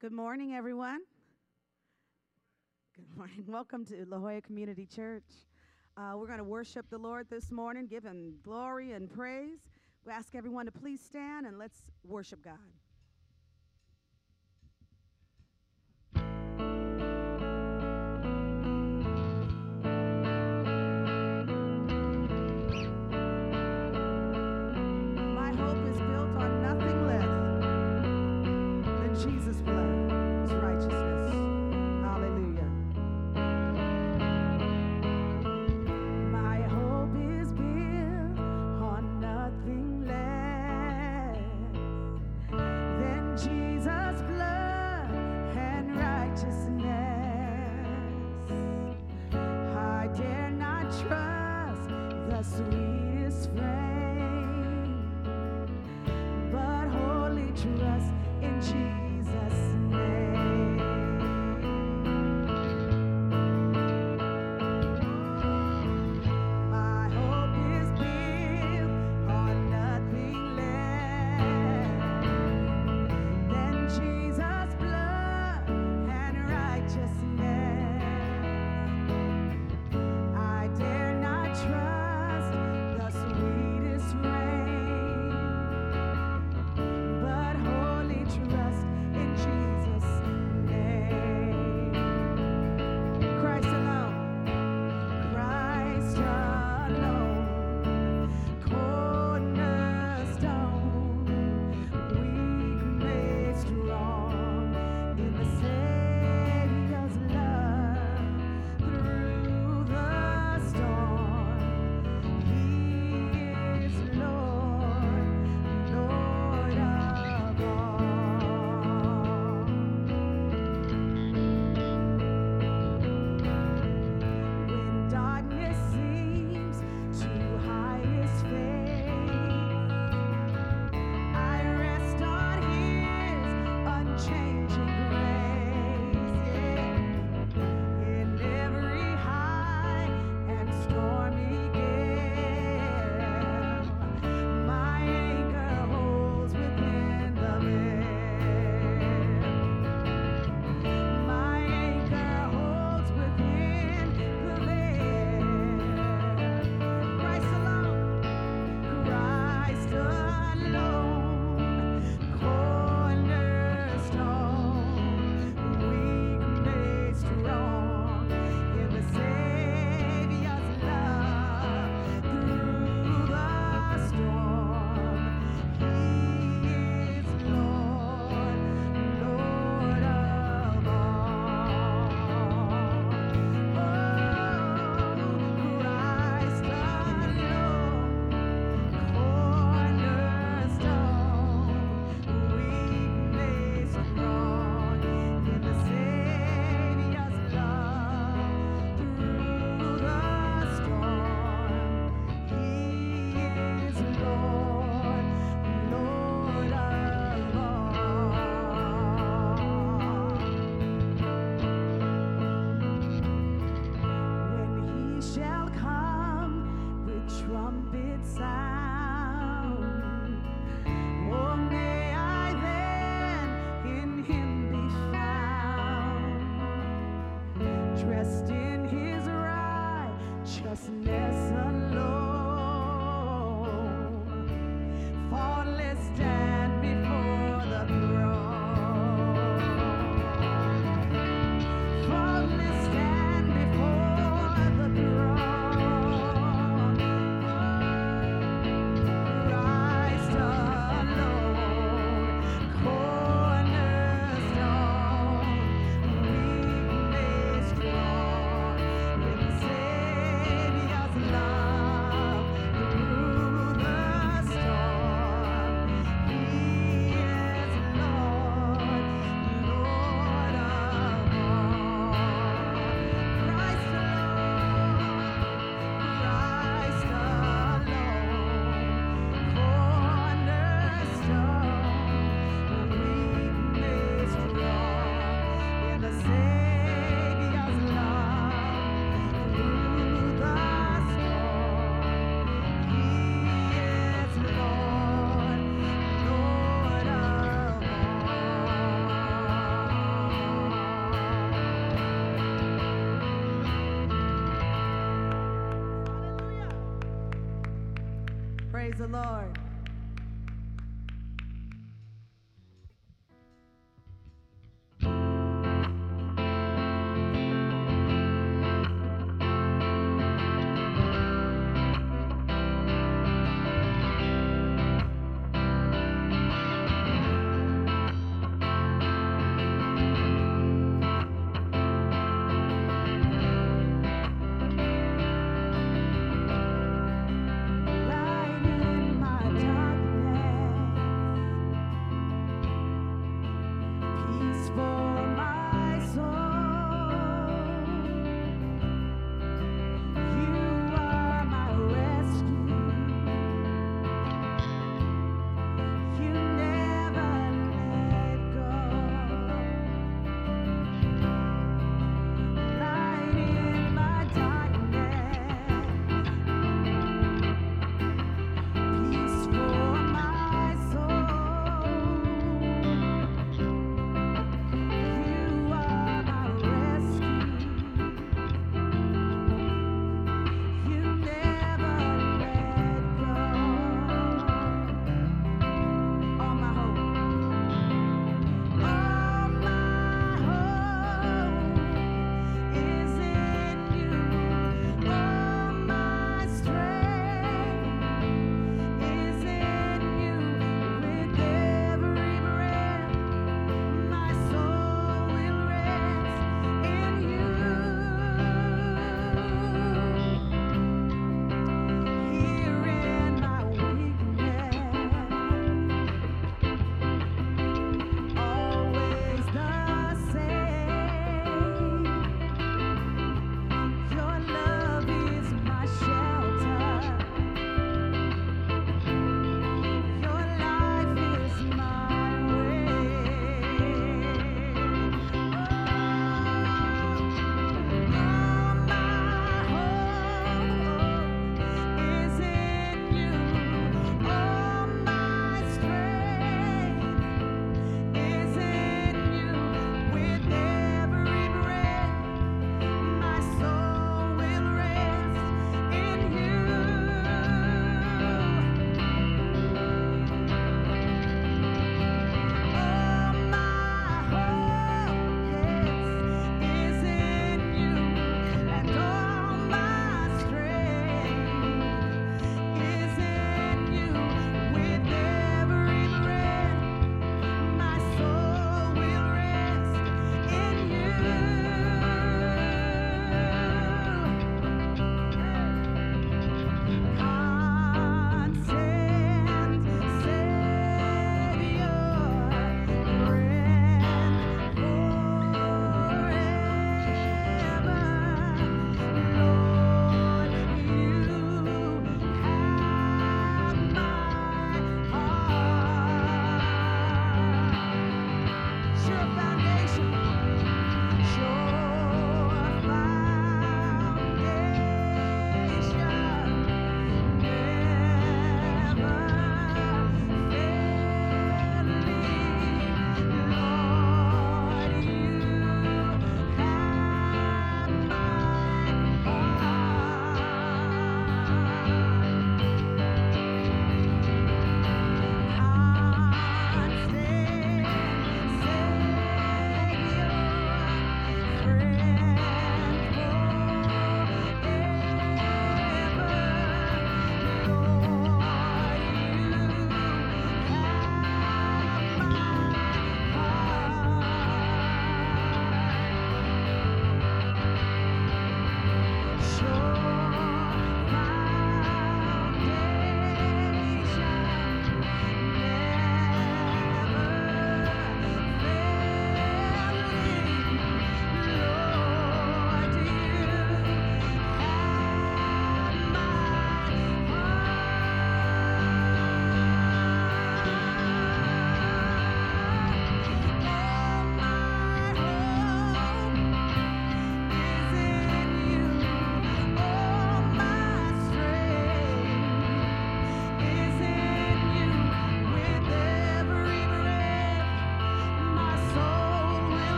Good morning, everyone. Good morning. Welcome to La Jolla Community Church. Uh, we're going to worship the Lord this morning, give him glory and praise. We ask everyone to please stand and let's worship God.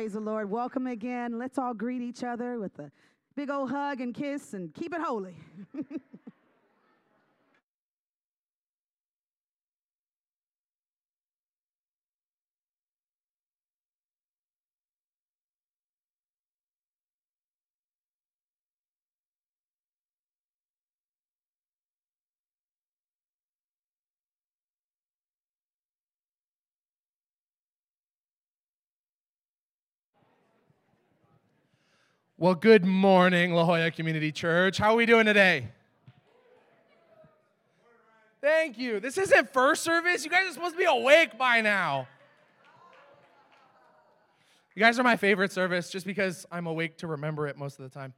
Praise the Lord. Welcome again. Let's all greet each other with a big old hug and kiss and keep it holy. Well, good morning, La Jolla Community Church. How are we doing today? Thank you. This isn't first service. You guys are supposed to be awake by now. You guys are my favorite service just because I'm awake to remember it most of the time.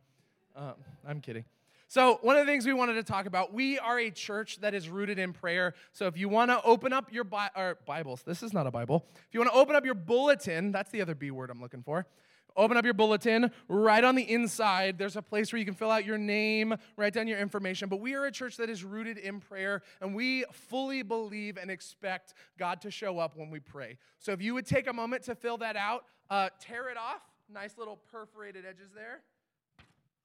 Um, I'm kidding. So, one of the things we wanted to talk about, we are a church that is rooted in prayer. So, if you want to open up your Bi- Bibles, this is not a Bible. If you want to open up your bulletin, that's the other B word I'm looking for. Open up your bulletin. Right on the inside, there's a place where you can fill out your name, write down your information. But we are a church that is rooted in prayer, and we fully believe and expect God to show up when we pray. So if you would take a moment to fill that out, uh, tear it off. Nice little perforated edges there.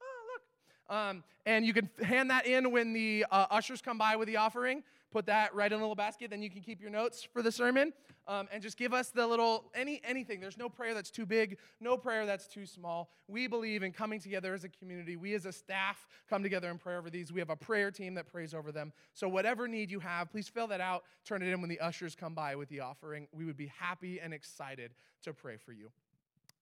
Oh, look. Um, and you can hand that in when the uh, ushers come by with the offering put that right in a little basket. Then you can keep your notes for the sermon. Um, and just give us the little any anything. There's no prayer that's too big, no prayer that's too small. We believe in coming together as a community. We as a staff come together and pray over these. We have a prayer team that prays over them. So whatever need you have, please fill that out. Turn it in when the ushers come by with the offering. We would be happy and excited to pray for you.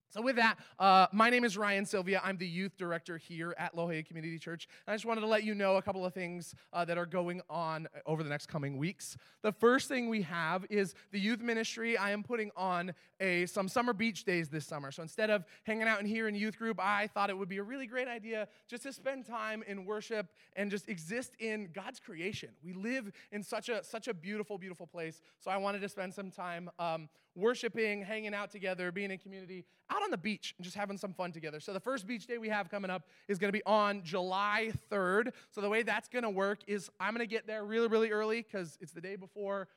So, with that, uh, my name is Ryan Silvia. I'm the youth director here at Jolla Community Church. And I just wanted to let you know a couple of things uh, that are going on over the next coming weeks. The first thing we have is the youth ministry. I am putting on a, some summer beach days this summer. So, instead of hanging out in here in youth group, I thought it would be a really great idea just to spend time in worship and just exist in God's creation. We live in such a, such a beautiful, beautiful place. So, I wanted to spend some time um, worshiping, hanging out together, being in community, out on the beach, and just having some fun together. So, the first beach day we have coming up is going to be on July 3rd. So, the way that's going to work is I'm going to get there really, really early because it's the day before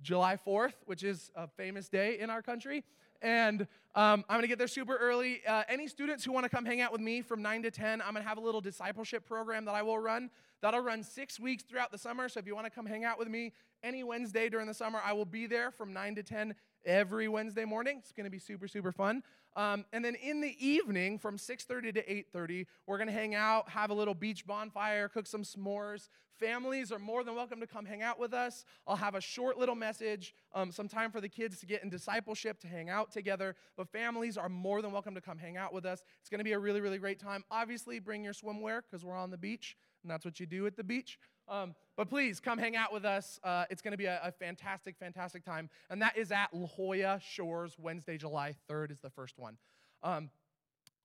July 4th, which is a famous day in our country. And um, I'm to get there super early. Uh, any students who want to come hang out with me from 9 to 10, I'm to have a little discipleship program that I will run. That'll run six weeks throughout the summer. So if you want to come hang out with me any Wednesday during the summer, I will be there from 9 to 10 every Wednesday morning. It's going to be super, super fun. Um, and then in the evening, from 6:30 to 8:30, we're going to hang out, have a little beach bonfire, cook some s'mores. Families are more than welcome to come hang out with us. I'll have a short little message, um, some time for the kids to get in discipleship, to hang out together. But families are more than welcome to come hang out with us. It's going to be a really, really great time. Obviously, bring your swimwear because we're on the beach, and that's what you do at the beach. Um, but please come hang out with us. Uh, it's going to be a, a, fantastic, fantastic time. And that is at La Jolla Shores, Wednesday, July 3rd is the first one. Um,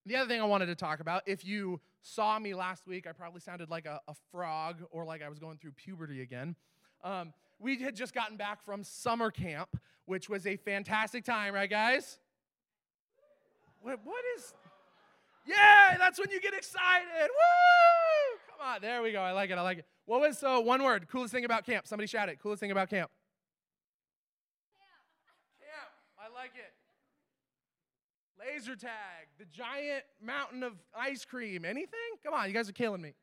the other thing I wanted to talk about, if you saw me last week, I probably sounded like a, a frog or like I was going through puberty again. Um, we had just gotten back from summer camp, which was a fantastic time, right, guys? what, what is. Yeah, that's when you get excited. Woo! Come on, there we go. I like it. I like it. What was uh, one word? Coolest thing about camp? Somebody shout it. Coolest thing about camp. Camp. Camp. I like it. Laser tag. The giant mountain of ice cream. Anything? Come on, you guys are killing me.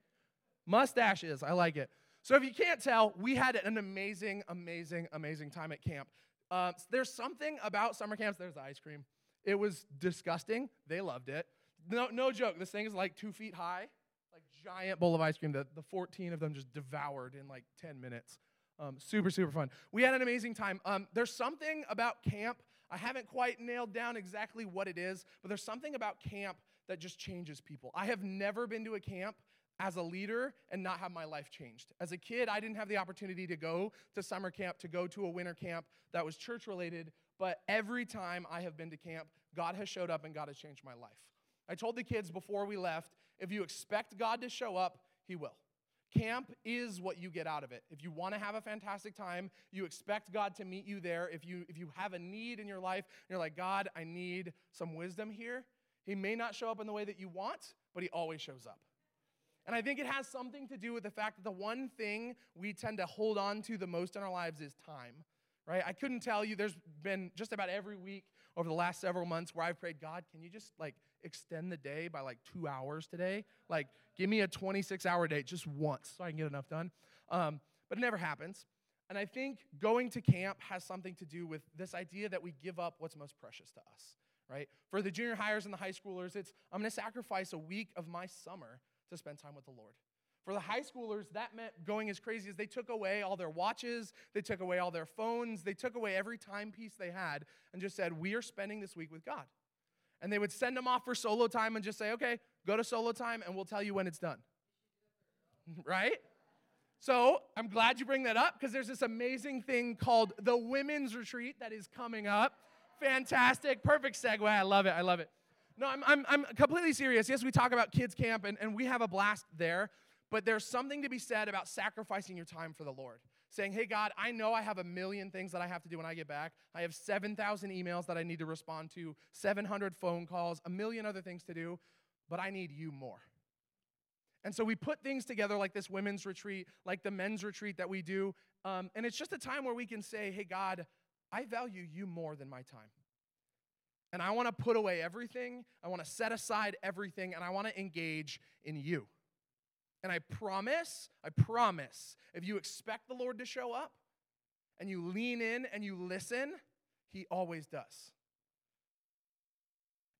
Mustaches. I like it. So if you can't tell, we had an amazing, amazing, amazing time at camp. Uh, there's something about summer camps. There's the ice cream. It was disgusting. They loved it. No, no joke. This thing is like two feet high giant bowl of ice cream that the 14 of them just devoured in like 10 minutes. Um, super, super fun. We had an amazing time. Um, there's something about camp. I haven't quite nailed down exactly what it is, but there's something about camp that just changes people. I have never been to a camp as a leader and not have my life changed. As a kid, I didn't have the opportunity to go to summer camp, to go to a winter camp that was church related, but every time I have been to camp, God has showed up and God has changed my life. I told the kids before we left if you expect God to show up, He will. Camp is what you get out of it. If you want to have a fantastic time, you expect God to meet you there. If you if you have a need in your life, you're like, God, I need some wisdom here. He may not show up in the way that you want, but he always shows up. And I think it has something to do with the fact that the one thing we tend to hold on to the most in our lives is time. right? I couldn't tell you, there's been just about every week over the last several months where I've prayed, God, can you just like extend the day by like two hours today? Like, give me a 26 hour day just once so I can get enough done. Um, but it never happens. And I think going to camp has something to do with this idea that we give up what's most precious to us, right? For the junior hires and the high schoolers, it's I'm gonna sacrifice a week of my summer to spend time with the Lord. For the high schoolers, that meant going as crazy as they took away all their watches, they took away all their phones, they took away every timepiece they had and just said, We are spending this week with God. And they would send them off for solo time and just say, Okay, go to solo time and we'll tell you when it's done. right? So I'm glad you bring that up because there's this amazing thing called the women's retreat that is coming up. Fantastic, perfect segue. I love it. I love it. No, I'm, I'm, I'm completely serious. Yes, we talk about kids' camp and, and we have a blast there. But there's something to be said about sacrificing your time for the Lord. Saying, hey, God, I know I have a million things that I have to do when I get back. I have 7,000 emails that I need to respond to, 700 phone calls, a million other things to do, but I need you more. And so we put things together like this women's retreat, like the men's retreat that we do. Um, and it's just a time where we can say, hey, God, I value you more than my time. And I want to put away everything, I want to set aside everything, and I want to engage in you. And I promise, I promise, if you expect the Lord to show up and you lean in and you listen, He always does.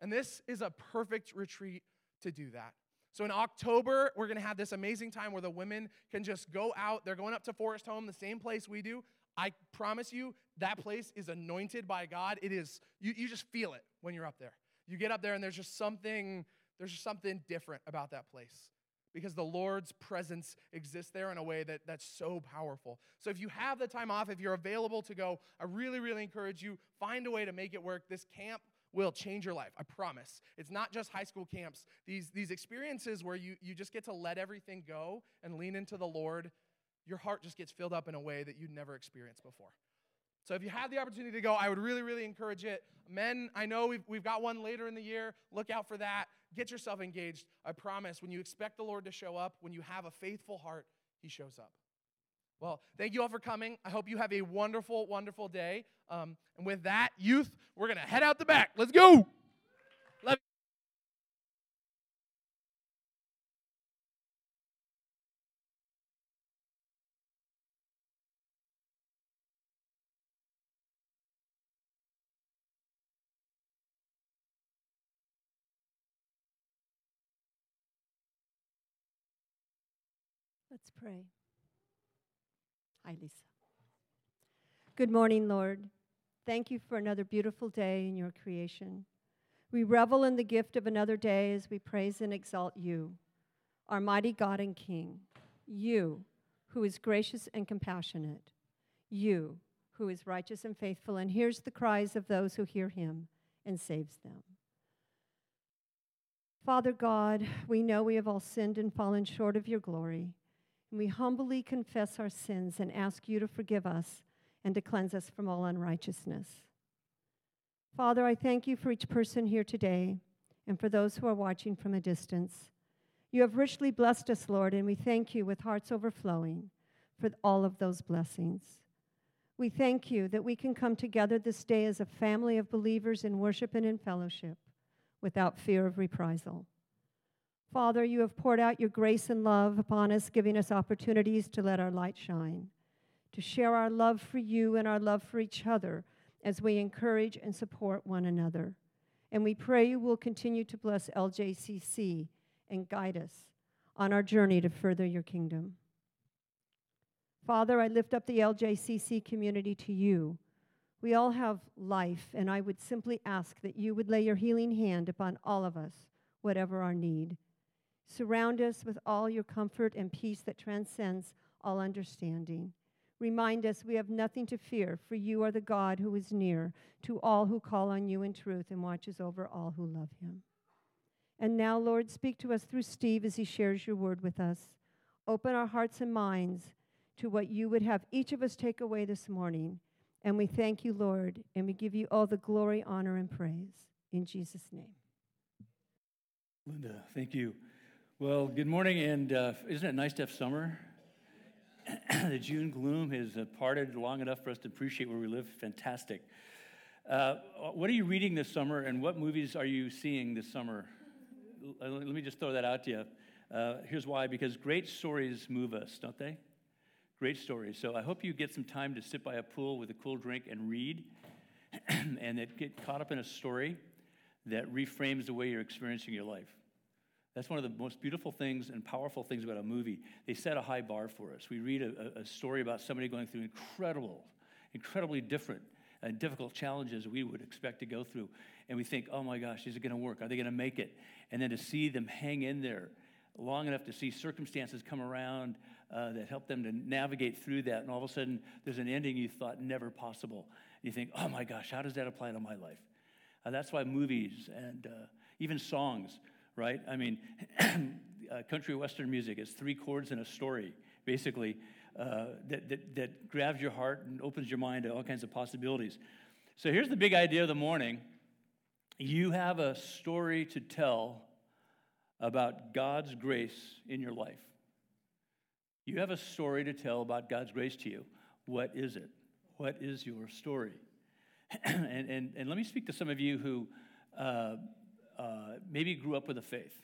And this is a perfect retreat to do that. So in October, we're going to have this amazing time where the women can just go out. They're going up to Forest Home, the same place we do. I promise you, that place is anointed by God. It is, you, you just feel it when you're up there. You get up there and there's just something, there's just something different about that place because the Lord's presence exists there in a way that, that's so powerful. So if you have the time off, if you're available to go, I really, really encourage you, find a way to make it work. This camp will change your life. I promise. It's not just high school camps. These, these experiences where you, you just get to let everything go and lean into the Lord, your heart just gets filled up in a way that you'd never experienced before. So if you have the opportunity to go, I would really, really encourage it. Men, I know we've, we've got one later in the year. Look out for that. Get yourself engaged. I promise, when you expect the Lord to show up, when you have a faithful heart, He shows up. Well, thank you all for coming. I hope you have a wonderful, wonderful day. Um, and with that, youth, we're going to head out the back. Let's go. Let's pray. Hi, Lisa. Good morning, Lord. Thank you for another beautiful day in your creation. We revel in the gift of another day as we praise and exalt you, our mighty God and King. You, who is gracious and compassionate. You, who is righteous and faithful and hears the cries of those who hear him and saves them. Father God, we know we have all sinned and fallen short of your glory. We humbly confess our sins and ask you to forgive us and to cleanse us from all unrighteousness. Father, I thank you for each person here today and for those who are watching from a distance. You have richly blessed us, Lord, and we thank you with hearts overflowing for all of those blessings. We thank you that we can come together this day as a family of believers in worship and in fellowship without fear of reprisal. Father, you have poured out your grace and love upon us, giving us opportunities to let our light shine, to share our love for you and our love for each other as we encourage and support one another. And we pray you will continue to bless LJCC and guide us on our journey to further your kingdom. Father, I lift up the LJCC community to you. We all have life, and I would simply ask that you would lay your healing hand upon all of us, whatever our need. Surround us with all your comfort and peace that transcends all understanding. Remind us we have nothing to fear, for you are the God who is near to all who call on you in truth and watches over all who love him. And now, Lord, speak to us through Steve as he shares your word with us. Open our hearts and minds to what you would have each of us take away this morning. And we thank you, Lord, and we give you all the glory, honor, and praise. In Jesus' name. Linda, thank you. Well, good morning, and uh, isn't it nice to have summer? the June gloom has uh, parted long enough for us to appreciate where we live. Fantastic. Uh, what are you reading this summer, and what movies are you seeing this summer? L- Let me just throw that out to you. Uh, here's why because great stories move us, don't they? Great stories. So I hope you get some time to sit by a pool with a cool drink and read, and that get caught up in a story that reframes the way you're experiencing your life. That's one of the most beautiful things and powerful things about a movie. They set a high bar for us. We read a, a story about somebody going through incredible, incredibly different and difficult challenges we would expect to go through. And we think, oh my gosh, is it going to work? Are they going to make it? And then to see them hang in there long enough to see circumstances come around uh, that help them to navigate through that. And all of a sudden, there's an ending you thought never possible. You think, oh my gosh, how does that apply to my life? Uh, that's why movies and uh, even songs, right? I mean, uh, country western music is three chords and a story, basically, uh, that, that, that grabs your heart and opens your mind to all kinds of possibilities. So here's the big idea of the morning you have a story to tell about God's grace in your life. You have a story to tell about God's grace to you. What is it? What is your story? and, and, and let me speak to some of you who uh, uh, maybe grew up with a faith.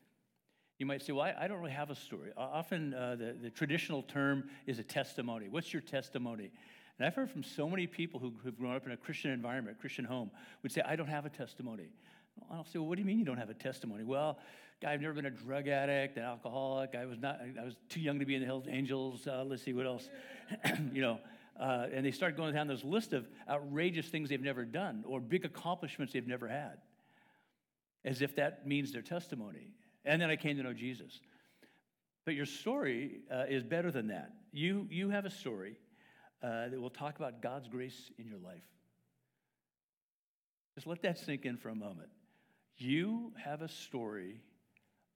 You might say, Well, I, I don't really have a story. Often uh, the, the traditional term is a testimony. What's your testimony? And I've heard from so many people who, who've grown up in a Christian environment, Christian home, would say, I don't have a testimony. I'll say, Well, what do you mean you don't have a testimony? Well, I've never been a drug addict, an alcoholic. I was not. I was too young to be in the Hells Angels. Uh, let's see what else. you know, uh, and they start going down this list of outrageous things they've never done or big accomplishments they've never had, as if that means their testimony. And then I came to know Jesus. But your story uh, is better than that. You you have a story uh, that will talk about God's grace in your life. Just let that sink in for a moment. You have a story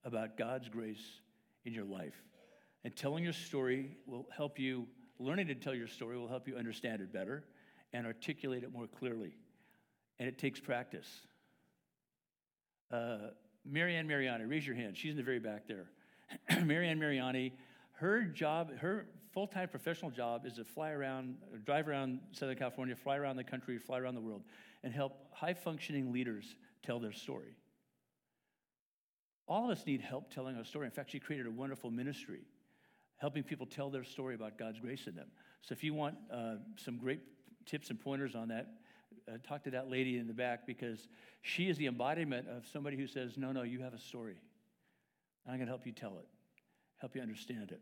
about God's grace in your life. And telling your story will help you, learning to tell your story will help you understand it better and articulate it more clearly. And it takes practice. Uh, Marianne Mariani, raise your hand. She's in the very back there. Marianne Mariani, her job, her full time professional job is to fly around, drive around Southern California, fly around the country, fly around the world, and help high functioning leaders tell their story. All of us need help telling our story. In fact, she created a wonderful ministry helping people tell their story about God's grace in them. So if you want uh, some great tips and pointers on that, uh, talk to that lady in the back because she is the embodiment of somebody who says, No, no, you have a story. I'm going to help you tell it, help you understand it.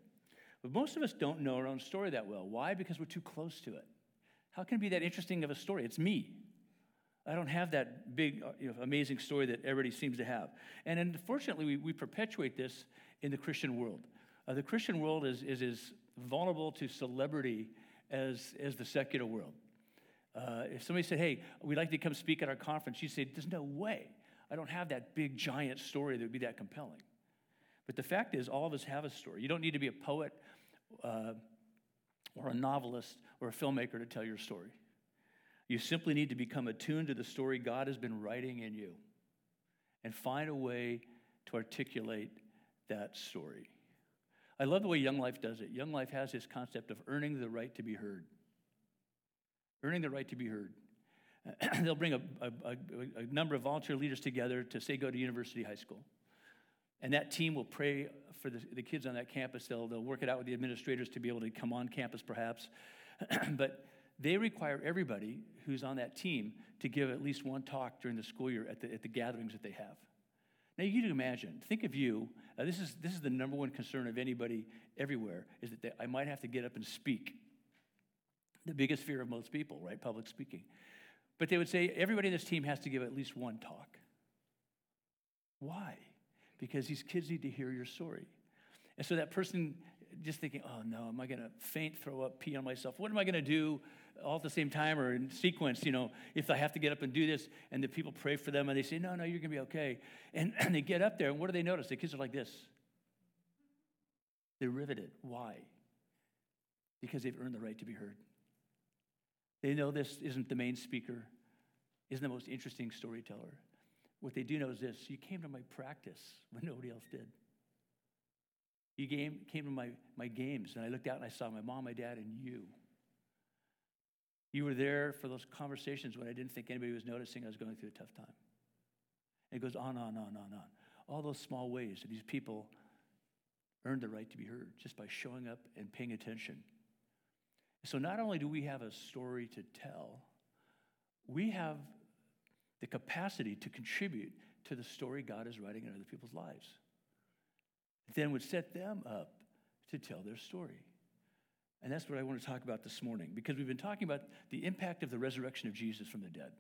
But most of us don't know our own story that well. Why? Because we're too close to it. How can it be that interesting of a story? It's me. I don't have that big, uh, you know, amazing story that everybody seems to have. And unfortunately, we, we perpetuate this in the Christian world. Uh, the Christian world is, is as vulnerable to celebrity as, as the secular world. Uh, if somebody said, hey, we'd like to come speak at our conference, you'd say, there's no way. I don't have that big, giant story that would be that compelling. But the fact is, all of us have a story. You don't need to be a poet uh, or a novelist or a filmmaker to tell your story. You simply need to become attuned to the story God has been writing in you and find a way to articulate that story. I love the way Young Life does it. Young Life has this concept of earning the right to be heard. Earning the right to be heard. They'll bring a, a, a, number of volunteer leaders together to say go to University High School. And that team will pray for the, the kids on that campus. They'll, they'll work it out with the administrators to be able to come on campus, perhaps. but they require everybody who's on that team to give at least one talk during the school year at the, at the gatherings that they have. Now you can imagine, think of you, uh, this, is, this is the number one concern of anybody everywhere, is that they, I might have to get up and speak. The biggest fear of most people, right? Public speaking. But they would say everybody in this team has to give at least one talk. Why? Because these kids need to hear your story. And so that person just thinking, oh no, am I going to faint, throw up, pee on myself? What am I going to do all at the same time or in sequence, you know, if I have to get up and do this? And the people pray for them and they say, no, no, you're going to be okay. And, and they get up there and what do they notice? The kids are like this. They're riveted. Why? Because they've earned the right to be heard. They know this isn't the main speaker, isn't the most interesting storyteller. What they do know is this you came to my practice when nobody else did. You came, came to my, my games, and I looked out and I saw my mom, my dad, and you. You were there for those conversations when I didn't think anybody was noticing I was going through a tough time. And it goes on, on, on, on, on. All those small ways that these people earned the right to be heard just by showing up and paying attention. So not only do we have a story to tell, we have the capacity to contribute to the story God is writing in other people's lives. Then would set them up to tell their story. And that's what I want to talk about this morning because we've been talking about the impact of the resurrection of Jesus from the dead.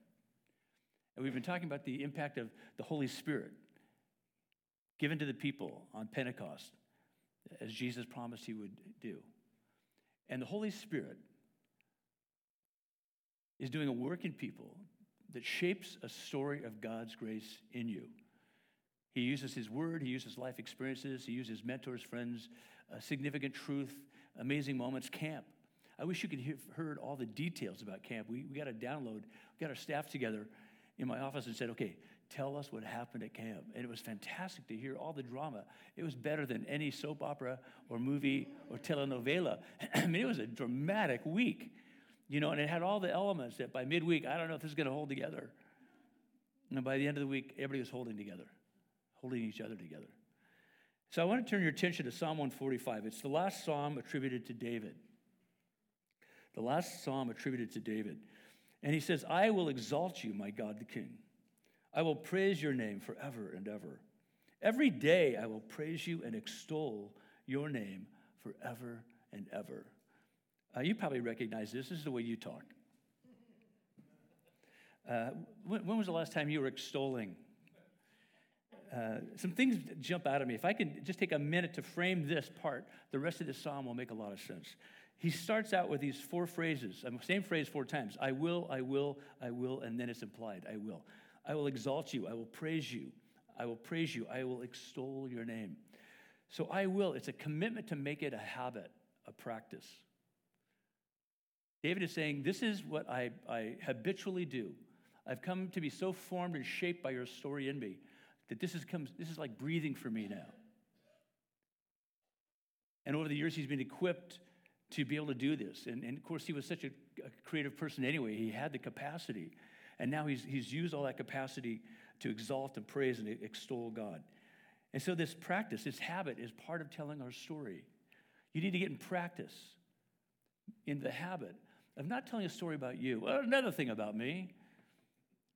And we've been talking about the impact of the Holy Spirit given to the people on Pentecost as Jesus promised he would do. And the Holy Spirit is doing a work in people that shapes a story of God's grace in you. He uses his word, he uses life experiences, he uses mentors, friends, uh, significant truth, amazing moments, camp. I wish you could have heard all the details about camp. We, we got a download, we got our staff together in my office and said, okay, tell us what happened at camp. And it was fantastic to hear all the drama. It was better than any soap opera or movie or telenovela. I mean, it was a dramatic week, you know, and it had all the elements that by midweek, I don't know if this is going to hold together. And by the end of the week, everybody was holding together, holding each other together. So I want to turn your attention to Psalm 145. It's the last psalm attributed to David. The last psalm attributed to David. And he says, I will exalt you, my God the King. I will praise your name forever and ever. Every day I will praise you and extol your name forever and ever. Uh, you probably recognize this. This is the way you talk. Uh, when, when was the last time you were extolling uh, some things jump out at me. If I can just take a minute to frame this part, the rest of the psalm will make a lot of sense. He starts out with these four phrases, um, same phrase four times I will, I will, I will, and then it's implied I will. I will exalt you, I will praise you, I will praise you, I will extol your name. So I will, it's a commitment to make it a habit, a practice. David is saying, This is what I, I habitually do. I've come to be so formed and shaped by your story in me that this is, comes, this is like breathing for me now. And over the years, he's been equipped to be able to do this. And, and of course, he was such a, a, creative person anyway. He had the capacity. And now he's, he's used all that capacity to exalt and praise and extol God. And so, this practice, this habit, is part of telling our story. You need to get in practice, in the habit of not telling a story about you. Well, another thing about me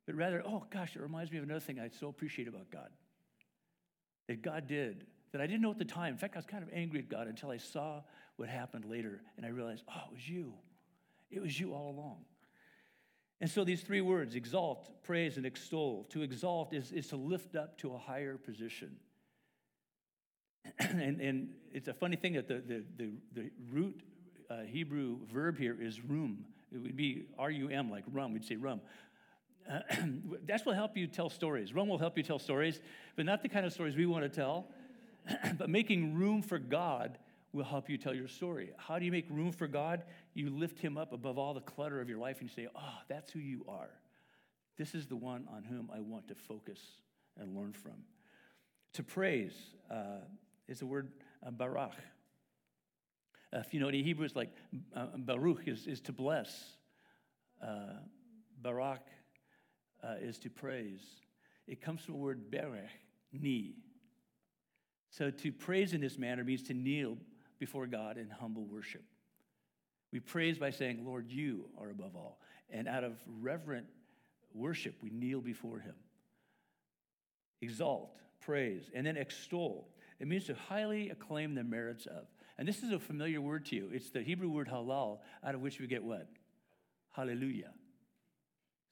but rather, oh gosh, it reminds me of another thing I so appreciate about God that God did that I didn't know at the time. In fact, I was kind of angry at God until I saw what happened later and I realized, oh, it was you. It was you all along. And so these three words exalt, praise, and extol. To exalt is, is to lift up to a higher position. and, and it's a funny thing that the, the, the, the root uh, Hebrew verb here is rum. It would be R U M, like rum. We'd say rum. Uh, that's what help you tell stories. Rum will help you tell stories, but not the kind of stories we want to tell. but making room for God will help you tell your story. How do you make room for God? You lift him up above all the clutter of your life and you say, Oh, that's who you are. This is the one on whom I want to focus and learn from. To praise uh, is the word uh, barak. Uh, if you know any Hebrew, it's like uh, baruch is, is to bless. Uh, barak uh, is to praise. It comes from the word berech, knee. So to praise in this manner means to kneel before God in humble worship. We praise by saying, Lord, you are above all. And out of reverent worship, we kneel before him. Exalt, praise, and then extol. It means to highly acclaim the merits of. And this is a familiar word to you. It's the Hebrew word halal, out of which we get what? Hallelujah.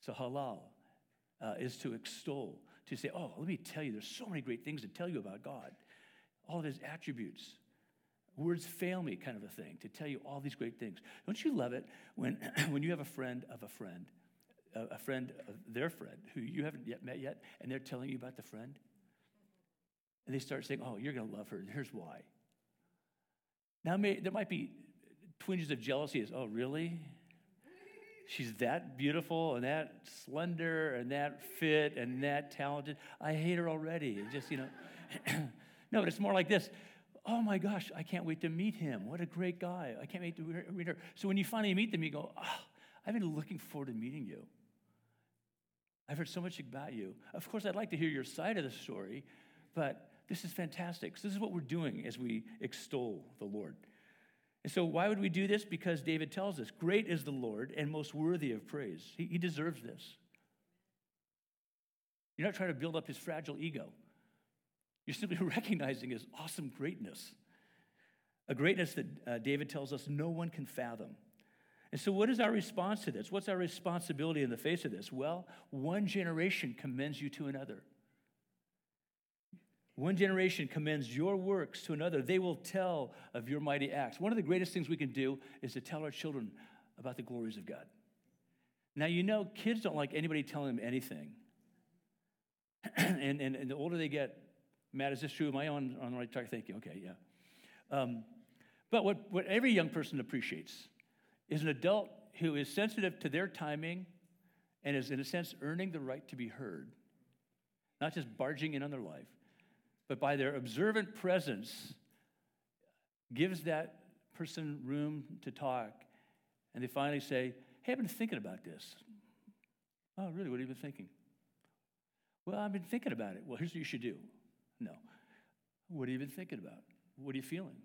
So halal uh, is to extol, to say, oh, let me tell you, there's so many great things to tell you about God, all of his attributes. Words fail me, kind of a thing, to tell you all these great things. Don't you love it when, when you have a friend of a friend, a, friend of their friend who you haven't yet met yet, and they're telling you about the friend? And they start saying, oh, you're going to love her. Here's why. Now, may, there might be twinges of jealousy as, oh, really? she's that beautiful and that slender and that fit and that talented. I hate her already. just, you know. no, but it's more like this. Oh my gosh, I can't wait to meet him. What a great guy. I can't wait to meet her. So when you finally meet them, you go, oh, I've been looking forward to meeting you. I've heard so much about you. Of course, I'd like to hear your side of the story, but this is fantastic. So this is what we're doing as we extol the Lord. And so, why would we do this? Because David tells us, Great is the Lord and most worthy of praise. He, he deserves this. You're not trying to build up his fragile ego, you're simply recognizing his awesome greatness. A greatness that uh, David tells us no one can fathom. And so, what is our response to this? What's our responsibility in the face of this? Well, one generation commends you to another. One generation commends your works to another. They will tell of your mighty acts. One of the greatest things we can do is to tell our children about the glories of God. Now, you know, kids don't like anybody telling them anything. and, and, and the older they get, Matt, is this true? Am I on, on the right track? Thank you. Okay, yeah. Um, but what, what every young person appreciates is an adult who is sensitive to their timing and is, in a sense, earning the right to be heard, not just barging in on their life but by their observant presence, gives that person room to talk. And they finally say, Hey, I've been thinking about this. Oh, really? What have you been thinking? Well, I've been thinking about it. Well, here's what you should do. No. What are you been thinking about? What are you feeling?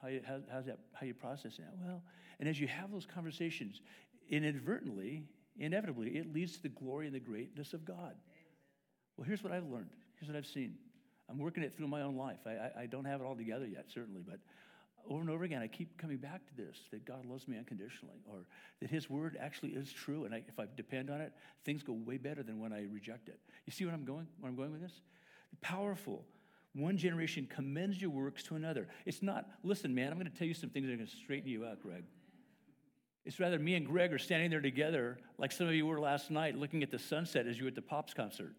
How you, how, how's that, how you processing that? Well, and as you have those conversations, inadvertently, inevitably, it leads to the glory and the greatness of God. Well, here's what I've learned. Here's what I've seen. I'm working it through my own life. I, I, I don't have it all together yet, certainly, but over and over again, I keep coming back to this that God loves me unconditionally, or that His word actually is true. And I, if I depend on it, things go way better than when I reject it. You see where I'm going? Where I'm going with this? Powerful. One generation commends your works to another. It's not, listen, man, I'm going to tell you some things that are going to straighten you out, Greg. It's rather me and Greg are standing there together, like some of you were last night, looking at the sunset as you were at the Pops concert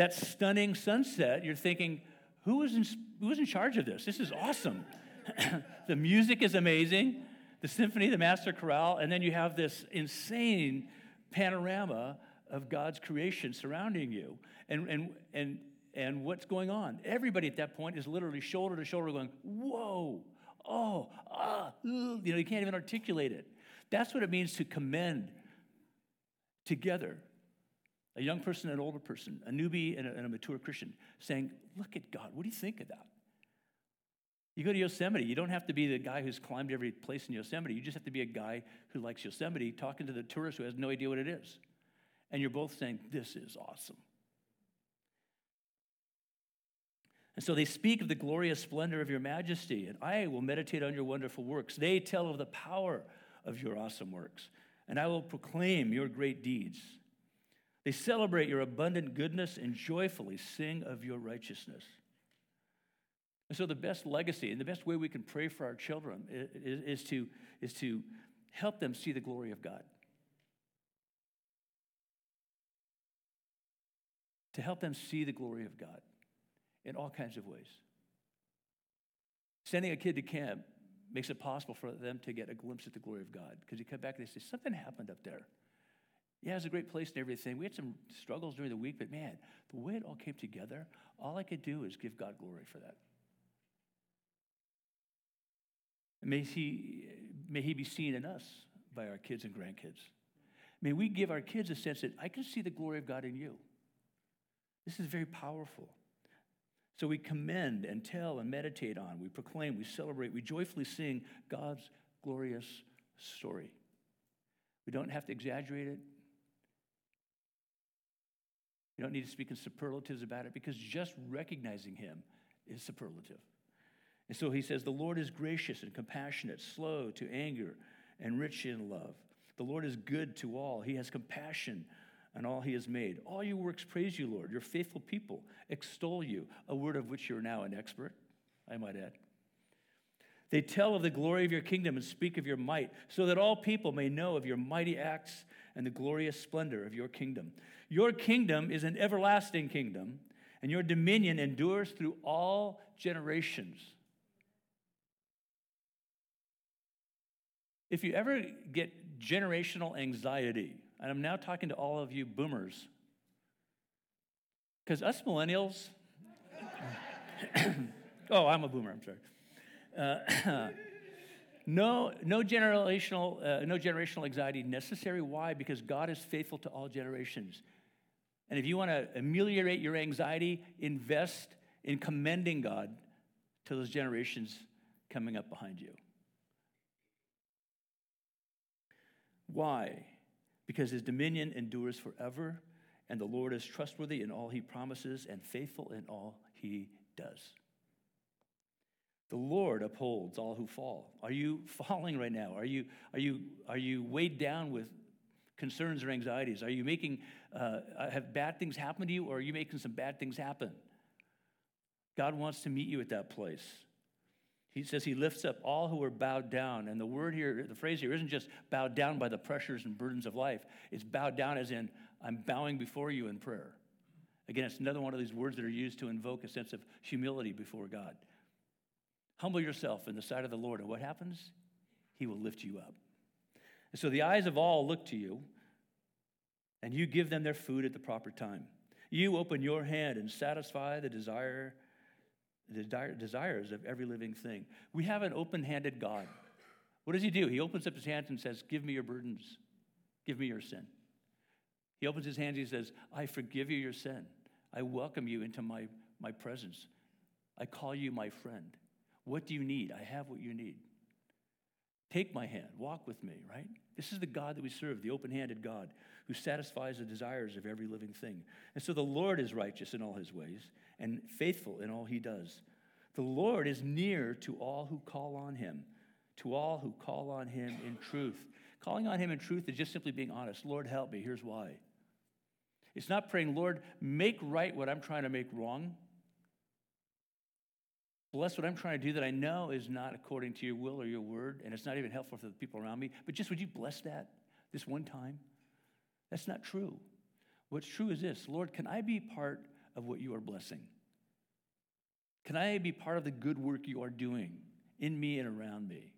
that stunning sunset, you're thinking, who is in, who is in charge of this? This is awesome. the music is amazing, the symphony, the master chorale, and then you have this insane panorama of God's creation surrounding you. And, and, and, and what's going on? Everybody at that point is literally shoulder to shoulder going, whoa, oh, ah, you know, you can't even articulate it. That's what it means to commend together a young person and an older person, a newbie and a, and a, mature Christian, saying, Look at God. What do you think of that? You go to Yosemite, you don't have to be the guy who's climbed every place in Yosemite. You just have to be a guy who likes Yosemite talking to the tourist who has no idea what it is. And you're both saying, This is awesome. And so they speak of the glorious splendor of your majesty, and I will meditate on your wonderful works. They tell of the power of your awesome works, and I will proclaim your great deeds. They celebrate your abundant goodness and joyfully sing of your righteousness. And so, the best legacy and the best way we can pray for our children is, is, to, is to help them see the glory of God. To help them see the glory of God in all kinds of ways. Sending a kid to camp makes it possible for them to get a glimpse at the glory of God because you come back and they say, Something happened up there. Yeah, it was a great place and everything. We had some struggles during the week, but man, the way it all came together, all I could do is give God glory for that. may he, may he be seen in us by our kids and grandkids. May we give our kids a sense that I can see the glory of God in you. This is very powerful. So we commend and tell and meditate on, we proclaim, we celebrate, we joyfully sing God's glorious story. We don't have to exaggerate it. You don't need to speak in superlatives about it because just recognizing him is superlative. And so he says, The Lord is gracious and compassionate, slow to anger, and rich in love. The Lord is good to all. He has compassion on all he has made. All your works praise you, Lord. Your faithful people extol you, a word of which you're now an expert, I might add. They tell of the glory of your kingdom and speak of your might, so that all people may know of your mighty acts and the glorious splendor of your kingdom. Your kingdom is an everlasting kingdom, and your dominion endures through all generations. If you ever get generational anxiety, and I'm now talking to all of you boomers, because us millennials, Oh, I'm a boomer. I'm sorry. Uh, no, no generational, uh, no generational anxiety necessary. Why? Because God is faithful to all generations. And if you want to ameliorate your anxiety, invest in commending God to those generations coming up behind you. Why? Because his dominion endures forever, and the Lord is trustworthy in all he promises and faithful in all he does. The Lord upholds all who fall. Are you falling right now? Are you, are you, are you weighed down with concerns or anxieties? Are you making, uh, have bad things happen to you, or are you making some bad things happen? God wants to meet you at that place. He says he lifts up all who are bowed down. And the word here, the phrase here isn't just bowed down by the pressures and burdens of life. It's bowed down as in, I'm bowing before you in prayer. Again, it's another one of these words that are used to invoke a sense of humility before God. Humble yourself in the sight of the Lord, and what happens? He will lift you up. And so the eyes of all look to you, and you give them their food at the proper time. You open your hand and satisfy the desire the desires of every living thing. We have an open handed God. What does he do? He opens up his hands and says, Give me your burdens, give me your sin. He opens his hands, he says, I forgive you your sin. I welcome you into my, my presence. I call you my friend. What do you need? I have what you need. Take my hand, walk with me, right? This is the God that we serve, the open handed God who satisfies the desires of every living thing. And so the Lord is righteous in all his ways and faithful in all he does. The Lord is near to all who call on him, to all who call on him in truth. Calling on him in truth is just simply being honest. Lord, help me. Here's why. It's not praying, Lord, make right what I'm trying to make wrong. Bless what I'm trying to do that I know is not according to your will or your word, and it's not even helpful for the people around me. But just would you bless that this one time? That's not true. What's true is this Lord, can I be part of what you are blessing? Can I be part of the good work you are doing in me and around me?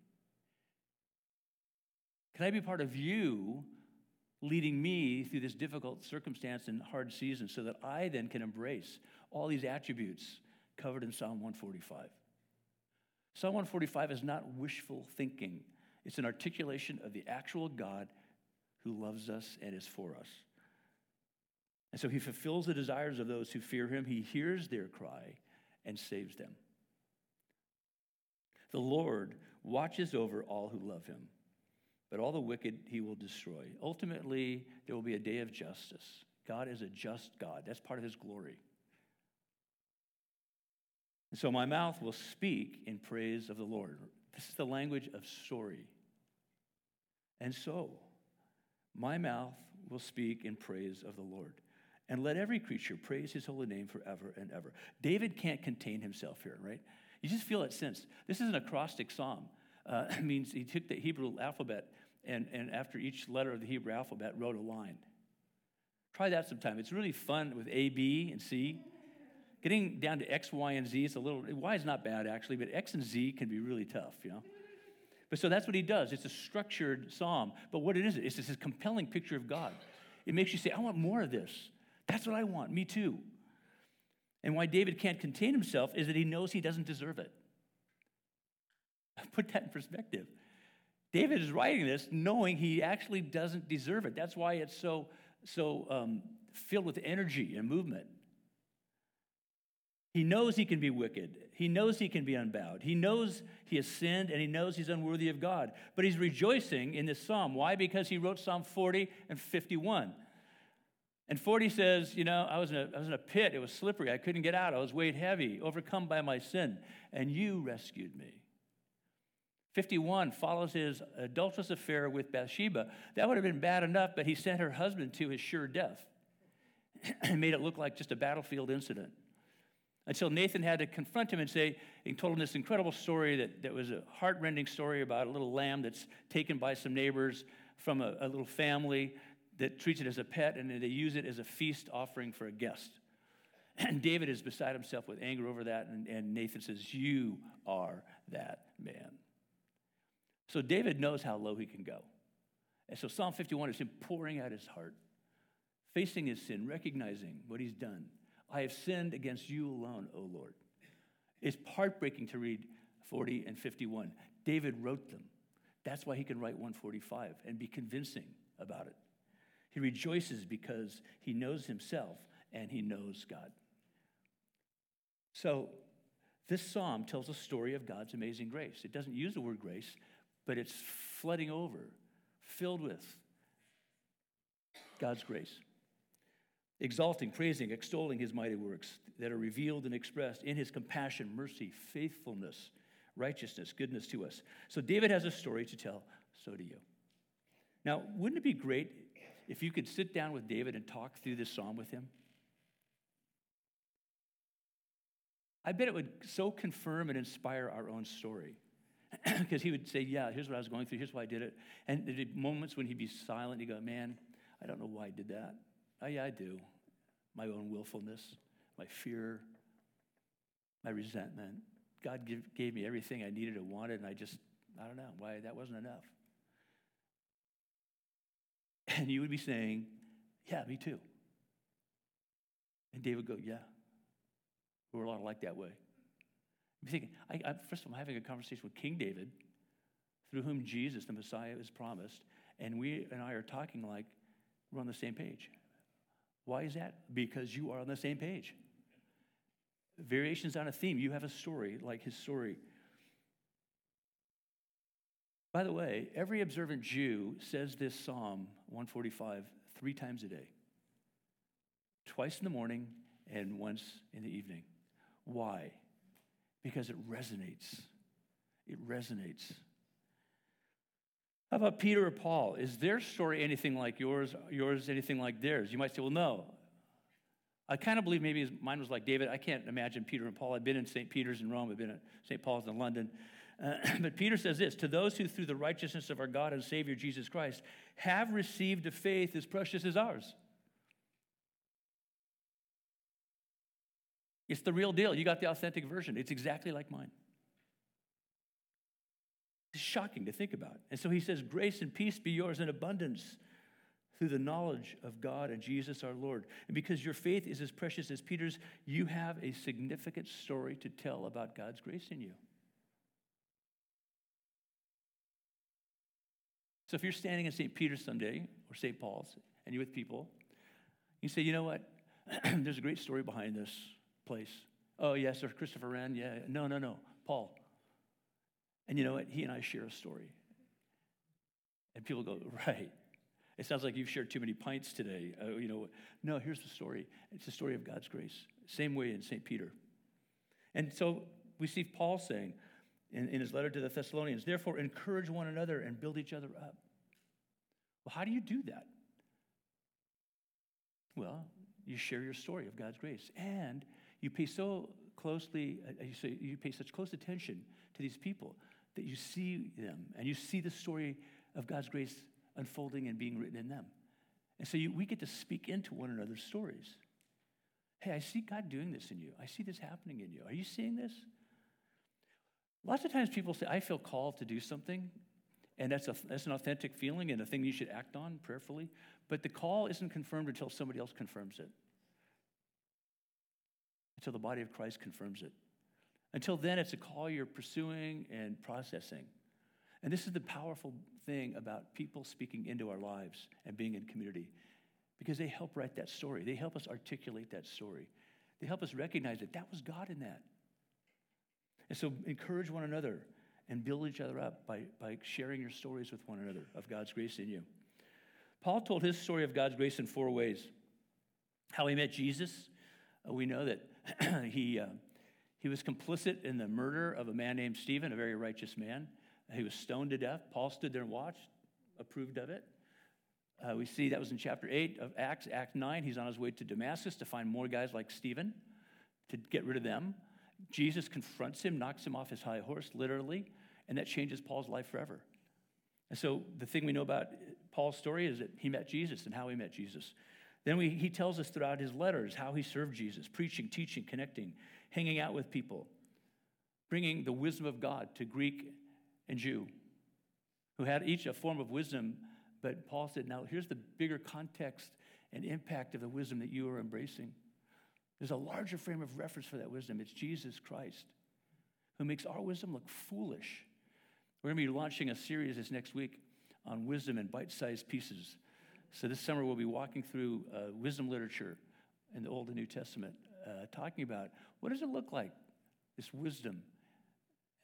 Can I be part of you leading me through this difficult circumstance and hard season so that I then can embrace all these attributes covered in Psalm 145? Psalm 145 is not wishful thinking, it's an articulation of the actual God who loves us and is for us. And so he fulfills the desires of those who fear him. He hears their cry and saves them. The Lord watches over all who love him, but all the wicked he will destroy. Ultimately, there will be a day of justice. God is a just God, that's part of his glory. And so my mouth will speak in praise of the Lord. This is the language of story. And so, my mouth will speak in praise of the Lord and let every creature praise his holy name forever and ever. David can't contain himself here, right? You just feel it sense. This is an acrostic psalm. Uh, it means he took the Hebrew alphabet and, and after each letter of the Hebrew alphabet wrote a line. Try that sometime. It's really fun with A, B, and C. Getting down to X, Y, and Z, it's a little, Y is not bad actually, but X and Z can be really tough, you know? But so that's what he does. It's a structured psalm. But what it is, it's just this compelling picture of God. It makes you say, I want more of this. That's what I want. Me too. And why David can't contain himself is that he knows he doesn't deserve it. Put that in perspective. David is writing this knowing he actually doesn't deserve it. That's why it's so, so um, filled with energy and movement. He knows he can be wicked. He knows he can be unbowed. He knows he has sinned and he knows he's unworthy of God. But he's rejoicing in this psalm. Why? Because he wrote Psalm 40 and 51. And 40 says, You know, I was, in a, I was in a pit. It was slippery. I couldn't get out. I was weighed heavy, overcome by my sin. And you rescued me. 51 follows his adulterous affair with Bathsheba. That would have been bad enough, but he sent her husband to his sure death and made it look like just a battlefield incident. Until Nathan had to confront him and say, he told him this incredible story that, that was a heartrending story about a little lamb that's taken by some neighbors from a, a little family that treats it as a pet and they use it as a feast offering for a guest. And David is beside himself with anger over that, and, and Nathan says, You are that man. So David knows how low he can go. And so Psalm 51 is him pouring out his heart, facing his sin, recognizing what he's done. I have sinned against you alone, O Lord. It's heartbreaking to read 40 and 51. David wrote them. That's why he can write 145 and be convincing about it. He rejoices because he knows himself and he knows God. So, this psalm tells a story of God's amazing grace. It doesn't use the word grace, but it's flooding over, filled with God's grace. Exalting, praising, extolling his mighty works that are revealed and expressed in his compassion, mercy, faithfulness, righteousness, goodness to us. So David has a story to tell, so do you. Now, wouldn't it be great if you could sit down with David and talk through this psalm with him? I bet it would so confirm and inspire our own story. Because he would say, Yeah, here's what I was going through, here's why I did it. And there'd be moments when he'd be silent, he'd go, Man, I don't know why I did that. Oh, yeah, I do. My own willfulness, my fear, my resentment. God give, gave me everything I needed and wanted, and I just, I don't know why that wasn't enough. And you would be saying, Yeah, me too. And David would go, Yeah, we're a lot like that way. I'm thinking, I, I, first of all, I'm having a conversation with King David, through whom Jesus, the Messiah, is promised, and we and I are talking like we're on the same page. Why is that? Because you are on the same page. Variations on a theme. You have a story like his story. By the way, every observant Jew says this Psalm 145 three times a day twice in the morning and once in the evening. Why? Because it resonates. It resonates. How about Peter or Paul? Is their story anything like yours? Yours anything like theirs? You might say, well, no. I kind of believe maybe mine was like David. I can't imagine Peter and Paul. I've been in St. Peter's in Rome, I've been at St. Paul's in London. Uh, but Peter says this To those who, through the righteousness of our God and Savior Jesus Christ, have received a faith as precious as ours. It's the real deal. You got the authentic version. It's exactly like mine. It's shocking to think about. And so he says, Grace and peace be yours in abundance through the knowledge of God and Jesus our Lord. And because your faith is as precious as Peter's, you have a significant story to tell about God's grace in you. So if you're standing in St. Peter's someday or St. Paul's and you're with people, you say, you know what? There's a great story behind this place. Oh, yes, there's Christopher Wren. Yeah. No, no, no. Paul. And you know what? He and I share a story. And people go, right. It sounds like you've shared too many pints today. Uh, you know, no, here's the story. It's the story of God's grace. Same way in St. Peter. And so we see Paul saying in, in his letter to the Thessalonians, therefore encourage one another and build each other up. Well, how do you do that? Well, you share your story of God's grace. And you pay so closely, uh, you, pay such close attention to these people that you see them and you see the story of God's grace unfolding and being written in them. And so you, we get to speak into one another's stories. Hey, I see God doing this in you. I see this happening in you. Are you seeing this? Lots of times people say, I feel called to do something, and that's, a, that's an authentic feeling and a thing you should act on prayerfully. But the call isn't confirmed until somebody else confirms it until the body of Christ confirms it. Until then, it's a call you're pursuing and processing. And this is the powerful thing about people speaking into our lives and being in community because they help write that story. They help us articulate that story. They help us recognize that that was God in that. And so encourage one another and build each other up by, by sharing your stories with one another of God's grace in you. Paul told his story of God's grace in four ways how he met Jesus. Uh, we know that he, uh, he was complicit in the murder of a man named Stephen, a very righteous man. He was stoned to death. Paul stood there and watched, approved of it. Uh, we see that was in chapter 8 of Acts, Act 9. He's on his way to Damascus to find more guys like Stephen, to get rid of them. Jesus confronts him, knocks him off his high horse, literally, and that changes Paul's life forever. And so the thing we know about Paul's story is that he met Jesus and how he met Jesus. Then we, he tells us throughout his letters how he served Jesus, preaching, teaching, connecting, hanging out with people, bringing the wisdom of God to Greek and Jew, who had each a form of wisdom. But Paul said, now here's the bigger context and impact of the wisdom that you are embracing. There's a larger frame of reference for that wisdom. It's Jesus Christ. who makes our wisdom look foolish. We're going to be launching a series this next week on wisdom in bite sized pieces. So this summer, we'll be walking through uh, wisdom literature in the Old and New Testament, uh, talking about what does it look like, this wisdom,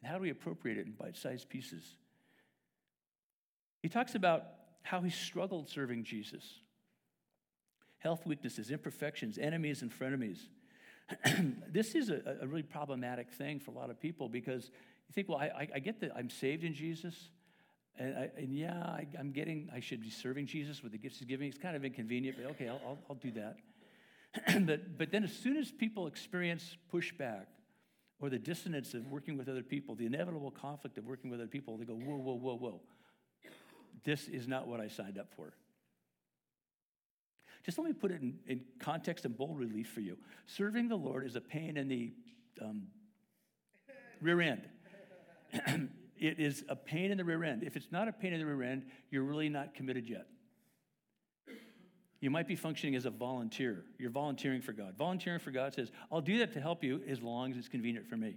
and how do we appropriate it in bite sized pieces. He talks about how he struggled serving Jesus health weaknesses, imperfections, enemies, and frenemies. this is a, a, really problematic thing for a lot of people because you think, well, I, I get that I'm saved in Jesus. And, I, and yeah, I, am getting, I should be serving Jesus with the gifts he's giving. It's kind of inconvenient, but okay, I'll, I'll, I'll do that. but, but then as soon as people experience pushback or the dissonance of working with other people, the inevitable conflict of working with other people, they go, whoa, whoa, whoa, whoa. This is not what I signed up for. Just let me put it in, in context and bold relief for you. Serving the Lord is a pain in the um, rear end. it is a pain in the rear end. If it's not a pain in the rear end, you're really not committed yet. You might be functioning as a volunteer. You're volunteering for God. Volunteering for God says, I'll do that to help you as long as it's convenient for me.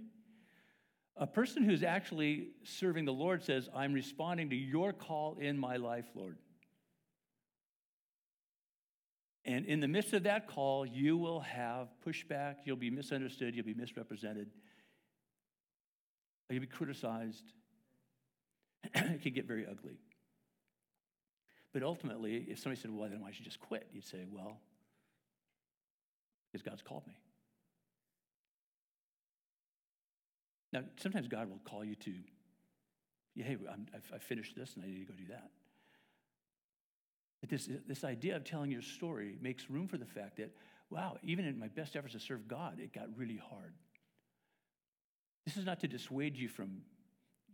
A person who's actually serving the Lord says, I'm responding to your call in my life, Lord. And in the midst of that call, you will have pushback, you'll be misunderstood, you'll be misrepresented, you'll be criticized. it can get very ugly. But ultimately, if somebody said, well, then why should you just quit? You'd say, well, because God's called me. Now, sometimes God will call you to, hey, I'm, I've, I've finished this and I need to go do that. But this, this idea of telling your story makes room for the fact that, wow, even in my best efforts to serve God, it got really hard. This is not to dissuade you from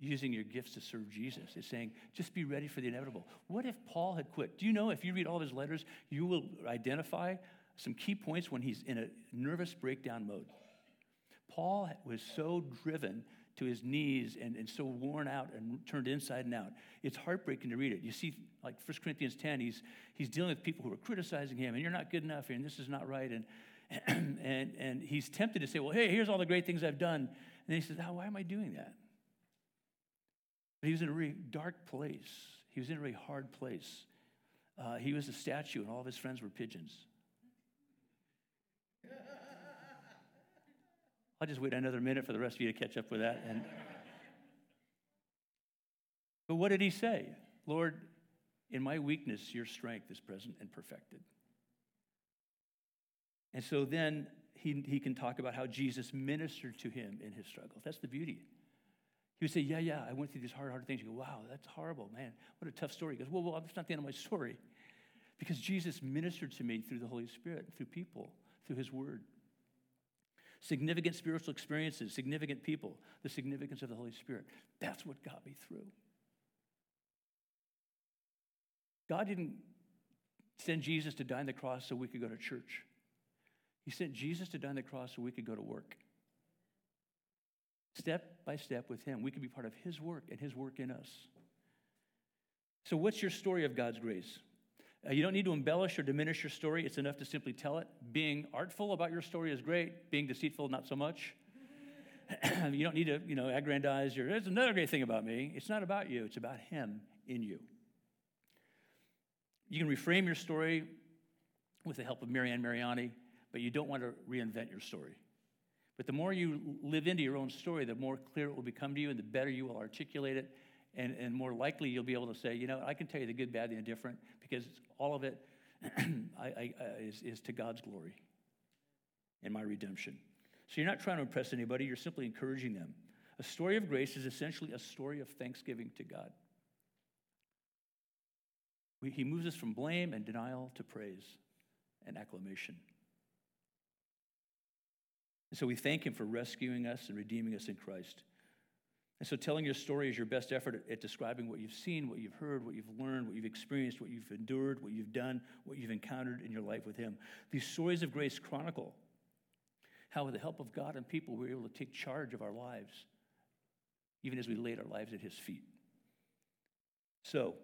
using your gifts to serve Jesus. It's saying, just be ready for the inevitable. What if Paul had quit? Do you know if you read all of his letters, you will identify some key points when he's in a nervous breakdown mode. Paul was so driven to his knees and, and so worn out and turned inside and out. It's heartbreaking to read it. You see, like 1 Corinthians 10, he's, he's dealing with people who are criticizing him, and you're not good enough, and this is not right. And, and, and he's tempted to say, Well, hey, here's all the great things I've done. And he says, oh, Why am I doing that? But he was in a really dark place, he was in a really hard place. Uh, he was a statue, and all of his friends were pigeons. I'll just wait another minute for the rest of you to catch up with that. And but what did he say? Lord, in my weakness, your strength is present and perfected. And so then he, he can talk about how Jesus ministered to him in his struggles. That's the beauty. He would say, Yeah, yeah, I went through these hard, hard things. You go, Wow, that's horrible, man. What a tough story. He goes, Well, well, that's not the end of my story. Because Jesus ministered to me through the Holy Spirit, through people, through his word significant spiritual experiences, significant people, the significance of the Holy Spirit. That's what got me through. God didn't send Jesus to die on the cross so we could go to church. He sent Jesus to die on the cross so we could go to work. Step by step with Him, we can be part of His work and His work in us. So, what's your story of God's grace? Uh, you don't need to embellish or diminish your story. It's enough to simply tell it. Being artful about your story is great. Being deceitful, not so much. you don't need to, you know, aggrandize your. There's another great thing about me. It's not about you. It's about Him in you. You can reframe your story with the help of Marianne Mariani, but you don't want to reinvent your story. But the more you live into your own story, the more clear it will become to you, and the better you will articulate it, and, and more likely you'll be able to say, you know, I can tell you the good, bad, the indifferent, because all of it I, I, is, is to God's glory and my redemption. So you're not trying to impress anybody, you're simply encouraging them. A story of grace is essentially a story of thanksgiving to God. We, he moves us from blame and denial to praise and acclamation. And so we thank Him for rescuing us and redeeming us in Christ. And so, telling your story is your best effort at, describing what you've seen, what you've heard, what you've learned, what you've experienced, what you've endured, what you've done, what you've encountered in your life with Him. These stories of grace chronicle how, with the help of God and people, we're able to take charge of our lives, even as we laid our lives at His feet. So,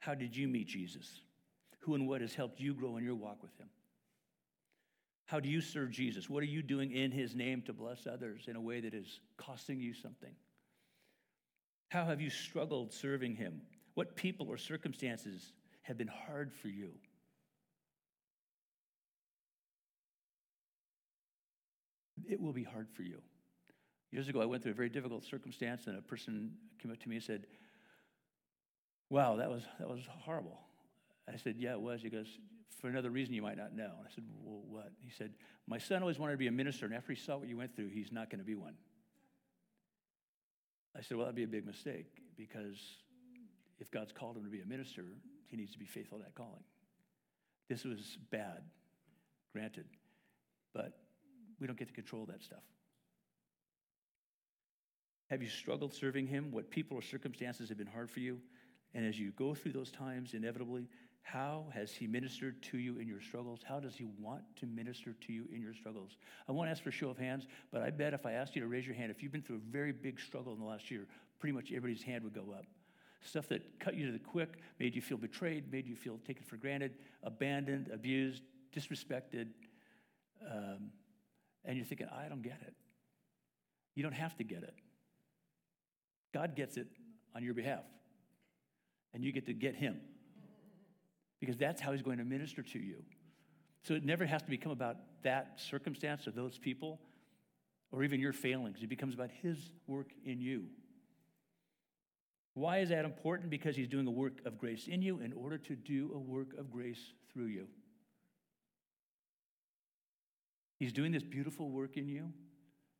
how did you meet Jesus? Who and what has helped you grow in your walk with Him? How do you serve Jesus? What are you doing in his name to bless others in a way that is costing you something? How have you struggled serving him? What people or circumstances have been hard for you? It will be hard for you. Years ago, I went through a very difficult circumstance, and a person came up to me and said, Wow, that was, that was horrible. I said, Yeah, it was. He goes, For another reason you might not know. And I said, Well, what? He said, My son always wanted to be a minister, and after he saw what you went through, he's not going to be one. I said, Well, that'd be a big mistake because if God's called him to be a minister, he needs to be faithful to that calling. This was bad, granted, but we don't get to control that stuff. Have you struggled serving him? What people or circumstances have been hard for you? And as you go through those times, inevitably, how has he ministered to you in your struggles? How does he want to minister to you in your struggles? I won't ask for a show of hands, but I bet if I asked you to raise your hand, if you've been through a very big struggle in the last year, pretty much everybody's hand would go up. Stuff that cut you to the quick, made you feel betrayed, made you feel taken for granted, abandoned, abused, disrespected. Um, and you're thinking, I don't get it. You don't have to get it. God gets it on your behalf. And you get to get him. Because that's how he's going to minister to you. So it never has to become about that circumstance or those people or even your failings. It becomes about his work in you. Why is that important? Because he's doing a work of grace in you in order to do a work of grace through you. He's doing this beautiful work in you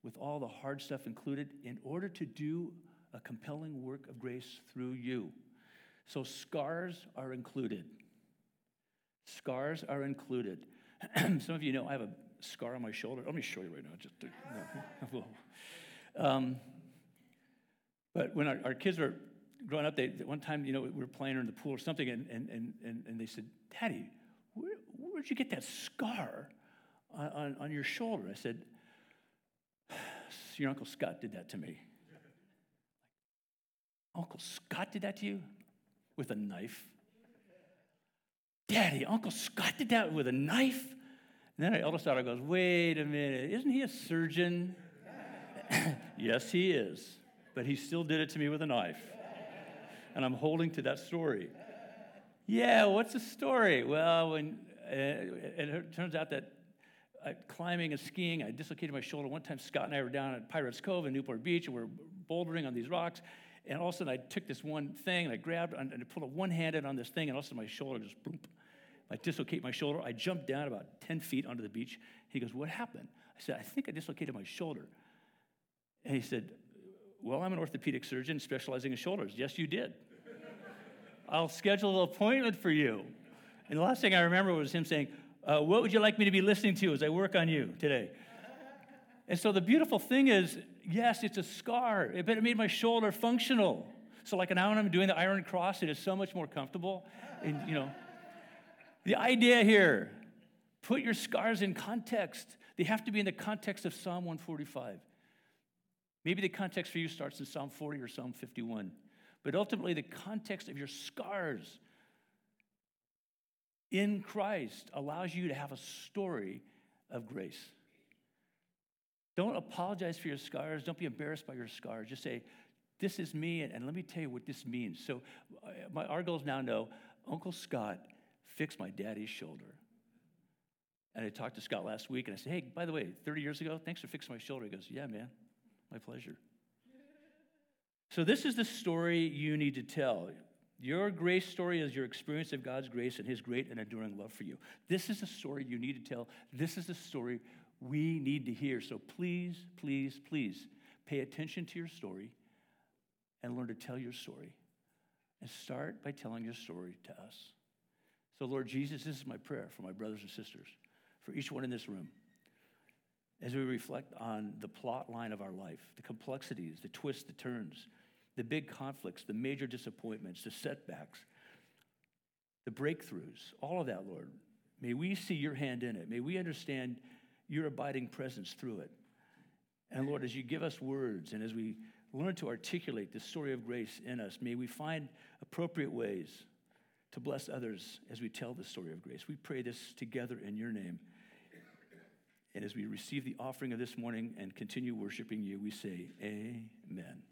with all the hard stuff included in order to do a compelling work of grace through you. So scars are included. Scars are included. Some of you know I have a scar on my shoulder. Let me show you right now. Just to, no. um, but when our, our, kids were growing up, they, one time, you know, we were playing in the pool or something, and, and, and, and they said, Daddy, where, where'd you get that scar on, on, on your shoulder? I said, Your Uncle Scott did that to me. Uncle Scott did that to you? With a knife? Daddy, Uncle Scott did that with a knife? And then our eldest daughter goes, Wait a minute, isn't he a surgeon? yes, he is. But he still did it to me with a knife. And I'm holding to that story. Yeah, what's the story? Well, when uh, it turns out that uh, climbing and skiing, I dislocated my shoulder. One time, Scott and I were down at Pirates Cove in Newport Beach, and we are bouldering on these rocks. And all of a sudden, I took this one thing and I grabbed and I pulled it one handed on this thing, and all of a sudden, my shoulder just boom. I dislocate my shoulder. I jumped down about 10 feet onto the beach. He goes, What happened? I said, I think I dislocated my shoulder. And he said, Well, I'm an orthopedic surgeon specializing in shoulders. Yes, you did. I'll schedule an appointment for you. And the last thing I remember was him saying, uh, What would you like me to be listening to as I work on you today? And so the beautiful thing is, yes, it's a scar, but it made my shoulder functional. So like now when I'm doing the iron cross, it is so much more comfortable. And you know, the idea here, put your scars in context. They have to be in the context of Psalm 145. Maybe the context for you starts in Psalm 40 or Psalm 51. But ultimately, the context of your scars in Christ allows you to have a story of grace. Don't apologize for your scars. Don't be embarrassed by your scars. Just say, This is me, and, let me tell you what this means. So, uh, my, our girls now know Uncle Scott fixed my daddy's shoulder. And I talked to Scott last week, and I said, Hey, by the way, 30 years ago, thanks for fixing my shoulder. He goes, Yeah, man, my pleasure. So, this is the story you need to tell. Your grace story is your experience of God's grace and His great and enduring love for you. This is the story you need to tell. This is the story we need to hear. So please, please, please pay attention to your story and learn to tell your story. And start by telling your story to us. So, Lord Jesus, this is my prayer for my brothers and sisters, for each one in this room. As we reflect on the plot line of our life, the complexities, the twists, the turns, the big conflicts, the major disappointments, the setbacks, the breakthroughs, all of that, Lord, may we see your hand in it. May we understand your abiding presence through it. And Lord, as you give us words and as we learn to articulate the story of grace in us, may we find appropriate ways to bless others as we tell the story of grace. We pray this together in your name. And as we receive the offering of this morning and continue worshiping you, we say, Amen.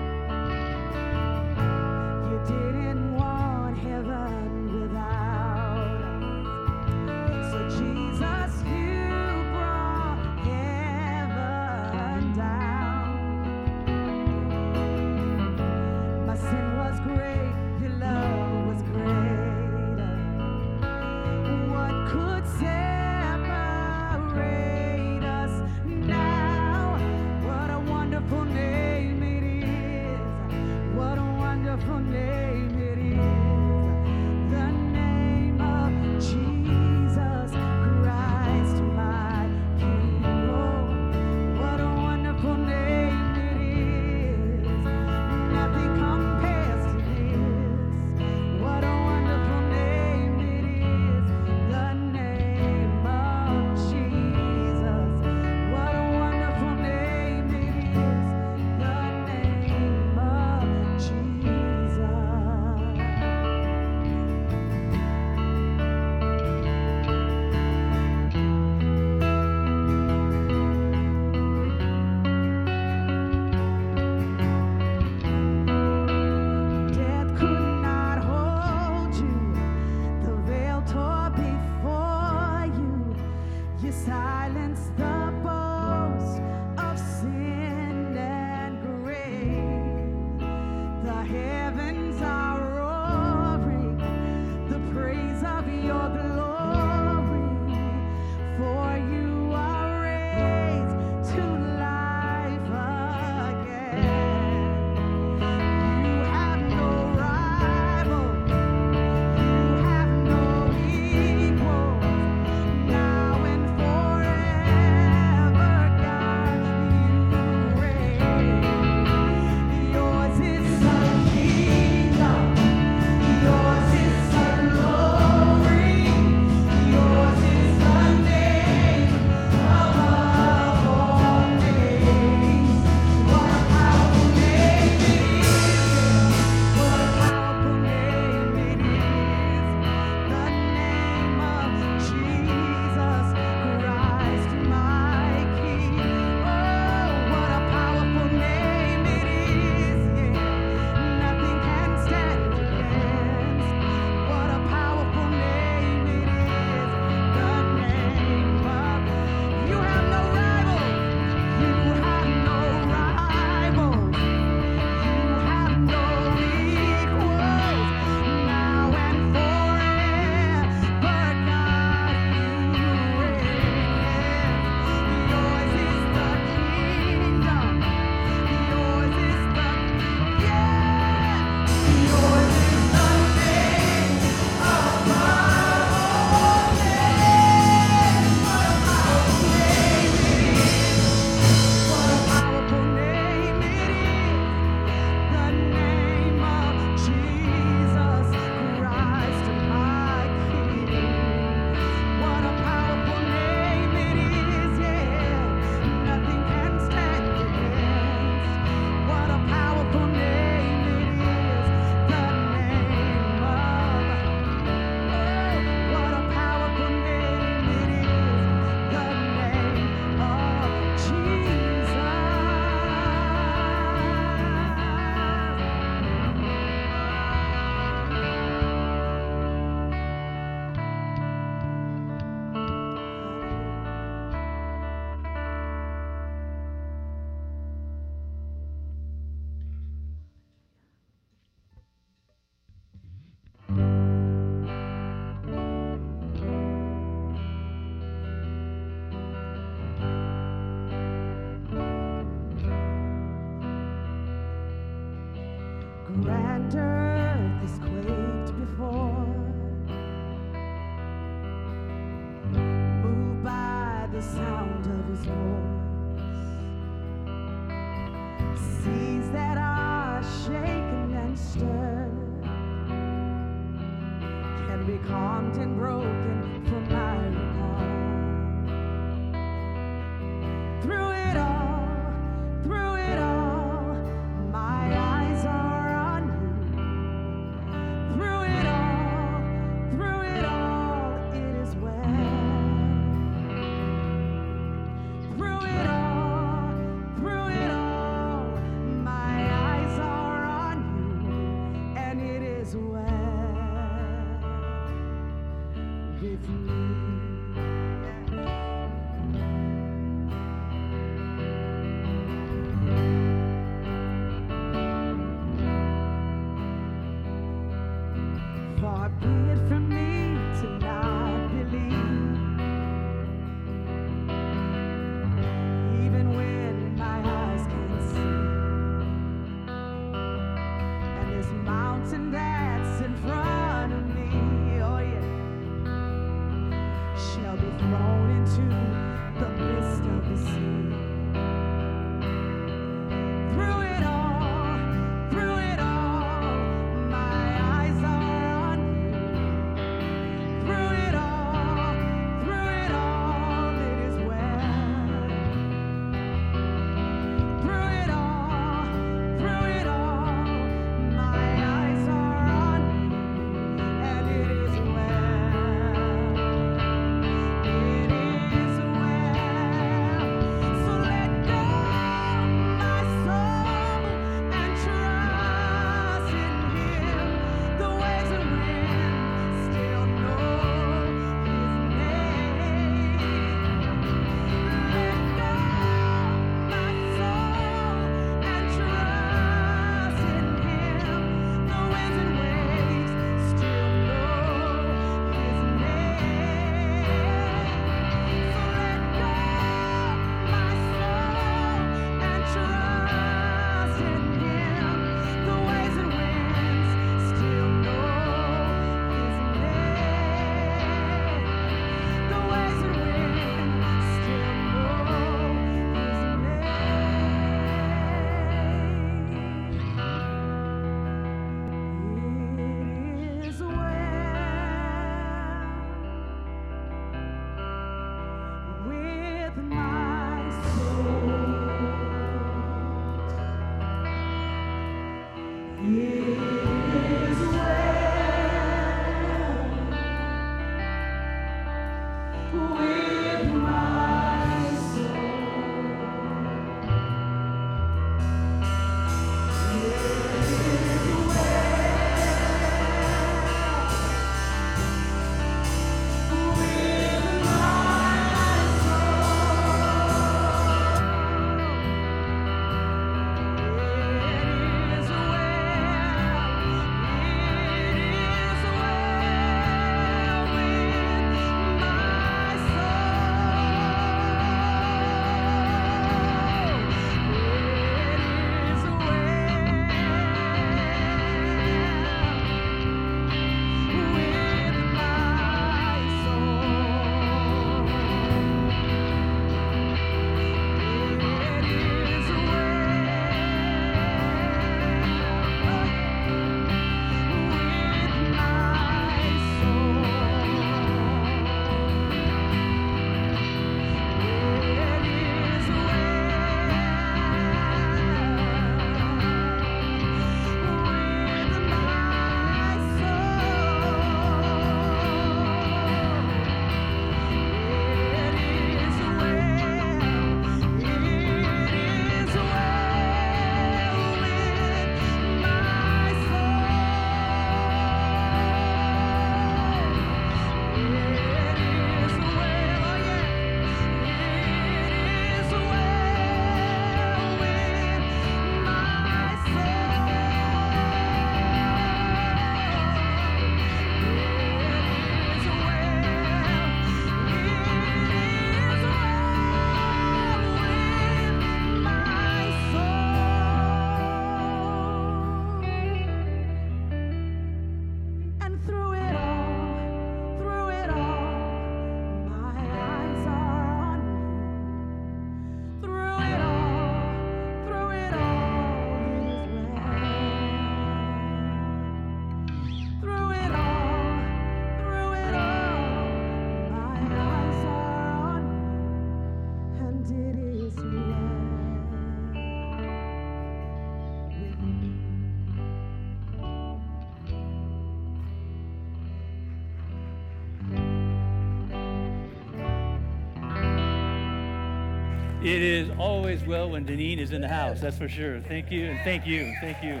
It is always well when Daneen is in the house, that's for sure. Thank you, and thank you, thank you.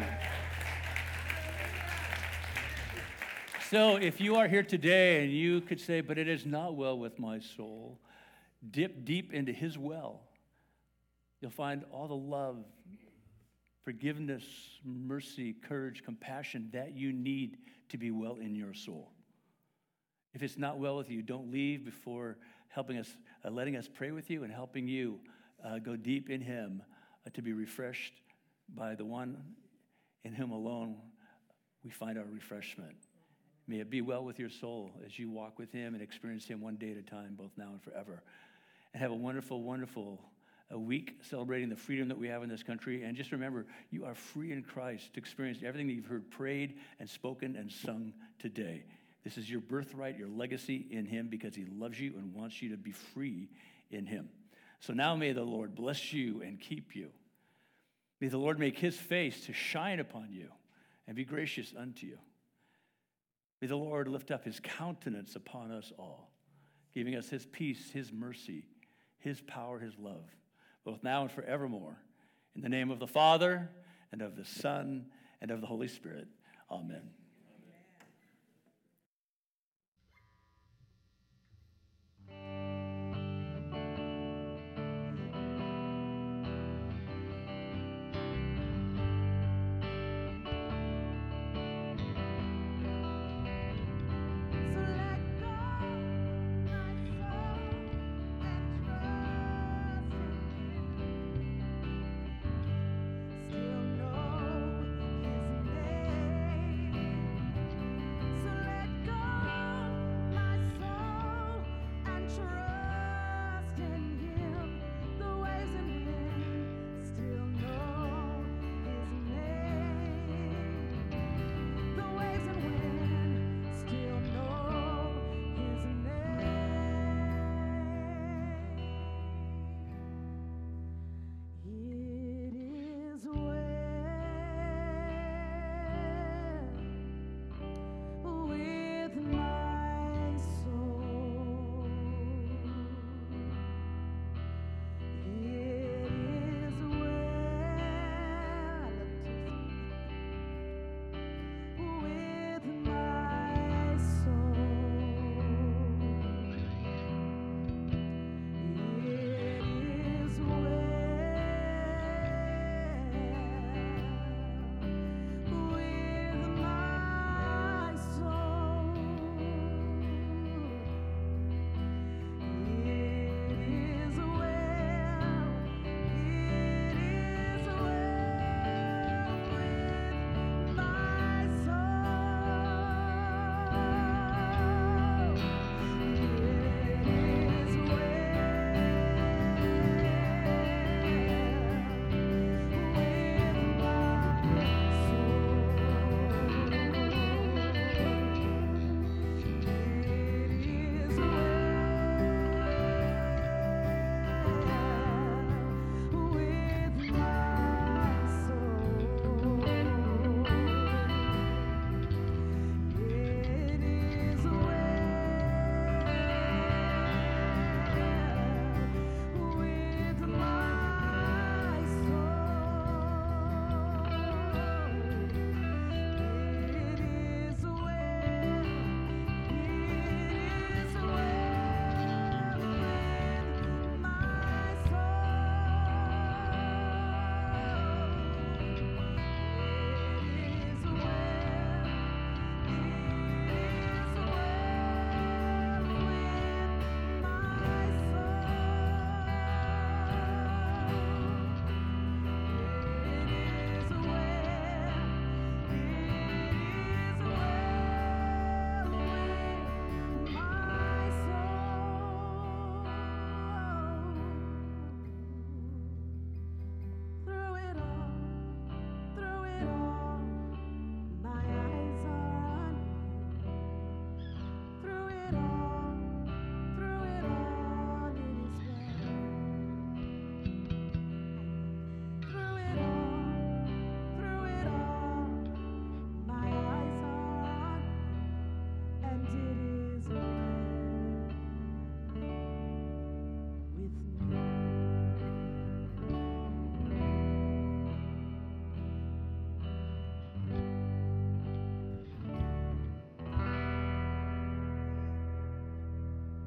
So, if you are here today and you could say, but it is not well with my soul, dip deep into his well. You'll find all the love, forgiveness, mercy, courage, compassion that you need to be well in your soul. If it's not well with you, don't leave before helping us, uh, letting us pray with you and helping you uh, go deep in Him uh, to be refreshed by the one in whom alone we find our refreshment. May it be well with your soul as you walk with Him and experience Him one day at a time, both now and forever. And have a wonderful, wonderful uh, week celebrating the freedom that we have in this country. And just remember, you are free in Christ to experience everything that you've heard prayed and spoken and sung today. This is your birthright, your legacy in Him because He loves you and wants you to be free in Him. So now may the Lord bless you and keep you. May the Lord make His face to shine upon you and be gracious unto you. May the Lord lift up his countenance upon us all, giving us his peace, his mercy, his power, his love, both now and forevermore. In the name of the Father, and of the Son, and of the Holy Spirit. Amen.